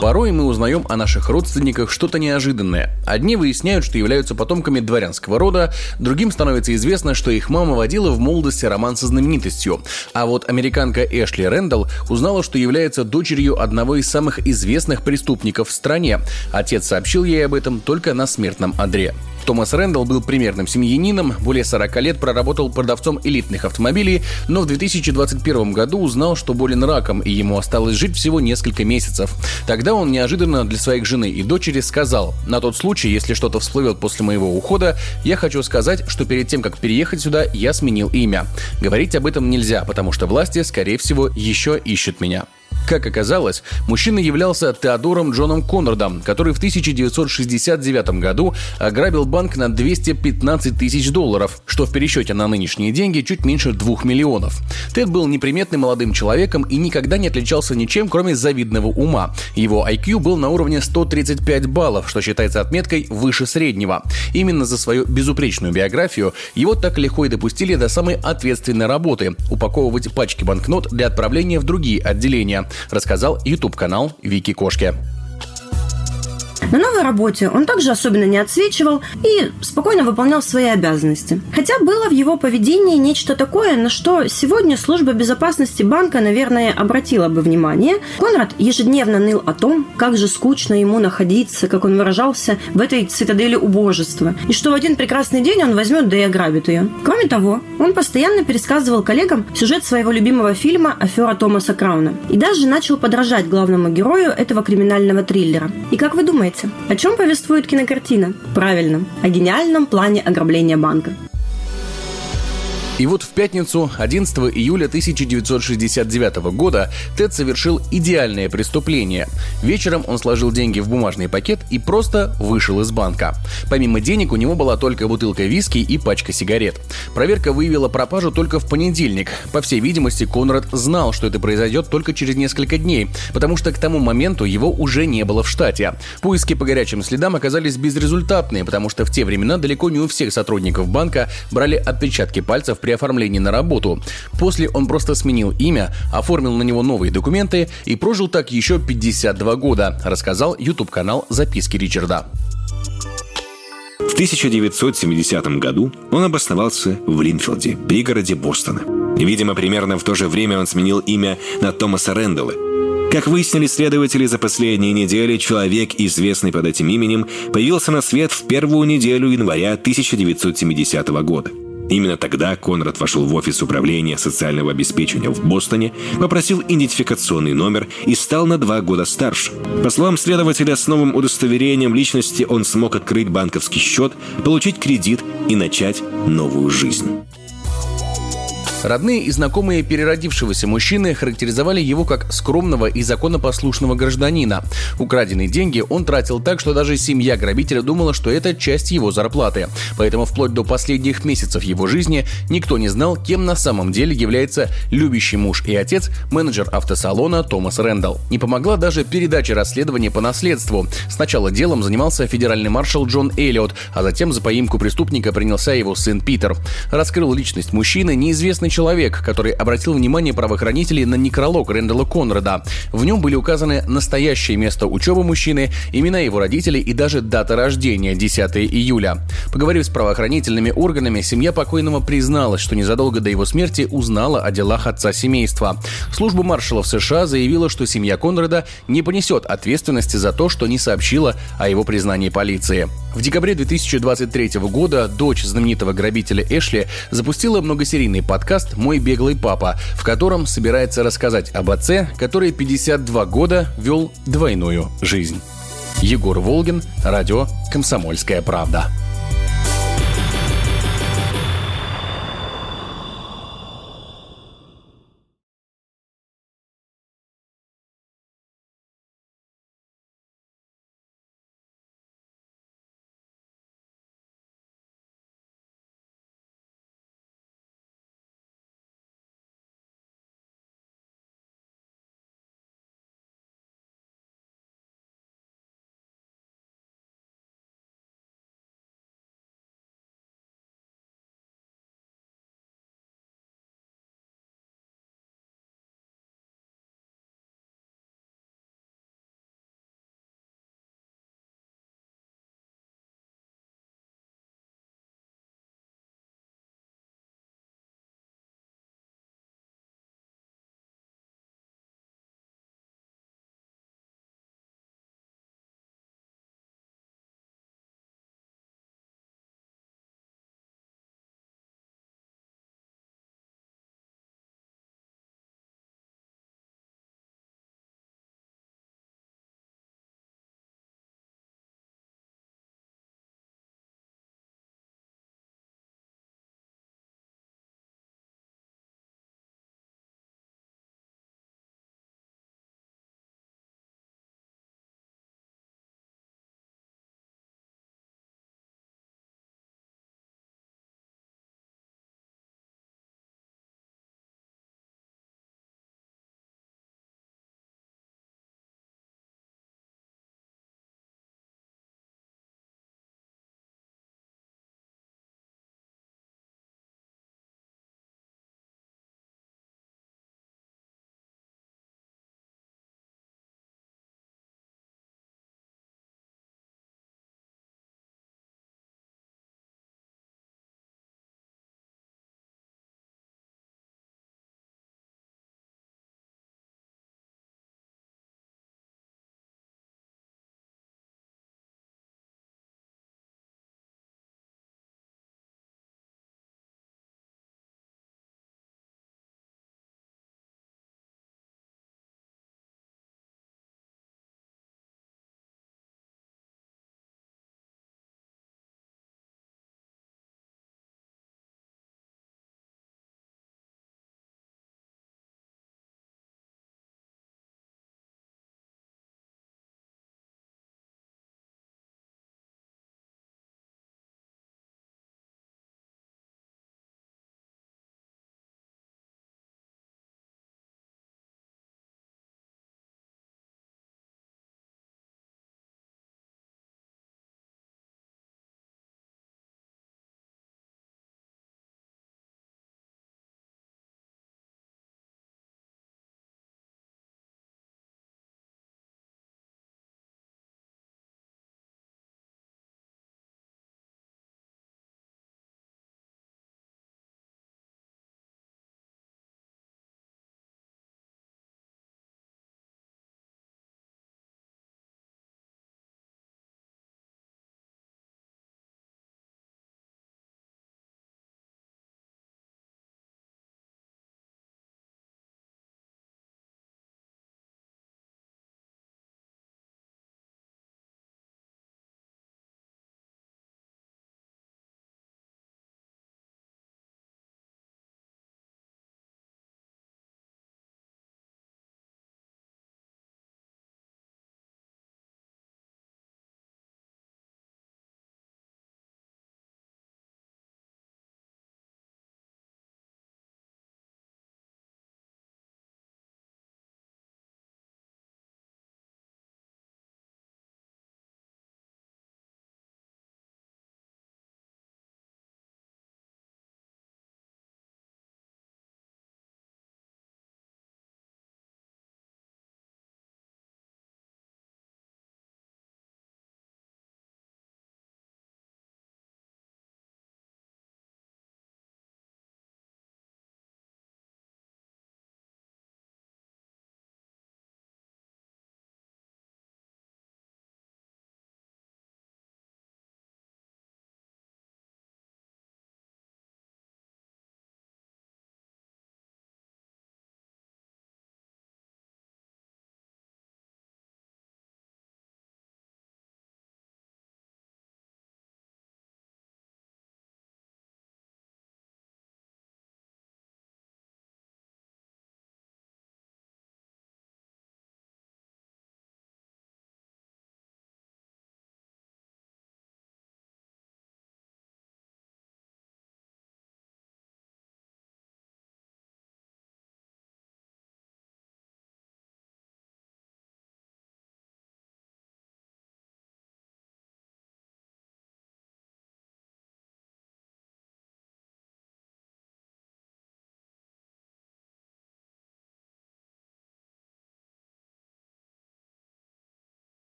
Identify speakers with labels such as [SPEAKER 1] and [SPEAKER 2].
[SPEAKER 1] Порой мы узнаем о наших родственниках что-то неожиданное. Одни выясняют, что являются потомками дворянского рода, другим становится известно, что их мама водила в молодости роман со знаменитостью. А вот американка Эшли Рэндалл узнала, что является дочерью одного из самых известных преступников в стране. Отец сообщил ей об этом только на смертном одре. Томас Рэндалл был примерным семьянином, более 40 лет проработал продавцом элитных автомобилей, но в 2021 году узнал, что болен раком, и ему осталось жить всего несколько месяцев. Тогда он неожиданно для своих жены и дочери сказал, на тот случай, если что-то всплывет после моего ухода, я хочу сказать, что перед тем, как переехать сюда, я сменил имя. Говорить об этом нельзя, потому что власти, скорее всего, еще ищут меня. Как оказалось, мужчина являлся Теодором Джоном Коннордом, который в 1969 году ограбил банк на 215 тысяч долларов, что в пересчете на нынешние деньги чуть меньше 2 миллионов. Тед был неприметным молодым человеком и никогда не отличался ничем, кроме завидного ума. Его IQ был на уровне 135 баллов, что считается отметкой выше среднего. Именно за свою безупречную биографию его так легко и допустили до самой ответственной работы – упаковывать пачки банкнот для отправления в другие отделения рассказал YouTube-канал Вики Кошки.
[SPEAKER 2] На новой работе он также особенно не отсвечивал и спокойно выполнял свои обязанности. Хотя было в его поведении нечто такое, на что сегодня служба безопасности банка, наверное, обратила бы внимание. Конрад ежедневно ныл о том, как же скучно ему находиться, как он выражался, в этой цитадели убожества, и что в один прекрасный день он возьмет да и ограбит ее. Кроме того, он постоянно пересказывал коллегам сюжет своего любимого фильма «Афера Томаса Крауна» и даже начал подражать главному герою этого криminального триллера. И как вы думаете, о чем повествует кинокартина? Правильно, о гениальном плане ограбления банка.
[SPEAKER 1] И вот в пятницу, 11 июля 1969 года, Тед совершил идеальное преступление. Вечером он сложил деньги в бумажный пакет и просто вышел из банка. Помимо денег у него была только бутылка виски и пачка сигарет. Проверка выявила пропажу только в понедельник. По всей видимости, Конрад знал, что это произойдет только через несколько дней, потому что к тому моменту его уже не было в штате. Поиски по горячим следам оказались безрезультатные, потому что в те времена далеко не у всех сотрудников банка брали отпечатки пальцев при оформлении на работу. После он просто сменил имя, оформил на него новые документы и прожил так еще 52 года, рассказал YouTube-канал «Записки Ричарда».
[SPEAKER 3] В 1970 году он обосновался в Линфилде, пригороде Бостона. Видимо, примерно в то же время он сменил имя на Томаса Рэндалла. Как выяснили следователи за последние недели, человек, известный под этим именем, появился на свет в первую неделю января 1970 года – Именно тогда Конрад вошел в офис управления социального обеспечения в Бостоне, попросил идентификационный номер и стал на два года старше. По словам следователя, с новым удостоверением личности он смог открыть банковский счет, получить кредит и начать новую жизнь.
[SPEAKER 1] Родные и знакомые переродившегося мужчины характеризовали его как скромного и законопослушного гражданина. Украденные деньги он тратил так, что даже семья грабителя думала, что это часть его зарплаты. Поэтому вплоть до последних месяцев его жизни никто не знал, кем на самом деле является любящий муж и отец, менеджер автосалона Томас Рэндалл. Не помогла даже передача расследования по наследству. Сначала делом занимался федеральный маршал Джон Эллиот, а затем за поимку преступника принялся его сын Питер. Раскрыл личность мужчины неизвестный человек, который обратил внимание правоохранителей на некролог Рэндала Конрада. В нем были указаны настоящее место учебы мужчины, имена его родителей и даже дата рождения – 10 июля. Поговорив с правоохранительными органами, семья покойного призналась, что незадолго до его смерти узнала о делах отца семейства. Служба маршалов США заявила, что семья Конрада не понесет ответственности за то, что не сообщила о его признании полиции. В декабре 2023 года дочь знаменитого грабителя Эшли запустила многосерийный подкаст подкаст «Мой беглый папа», в котором собирается рассказать об отце, который 52 года вел двойную жизнь. Егор Волгин, радио «Комсомольская правда».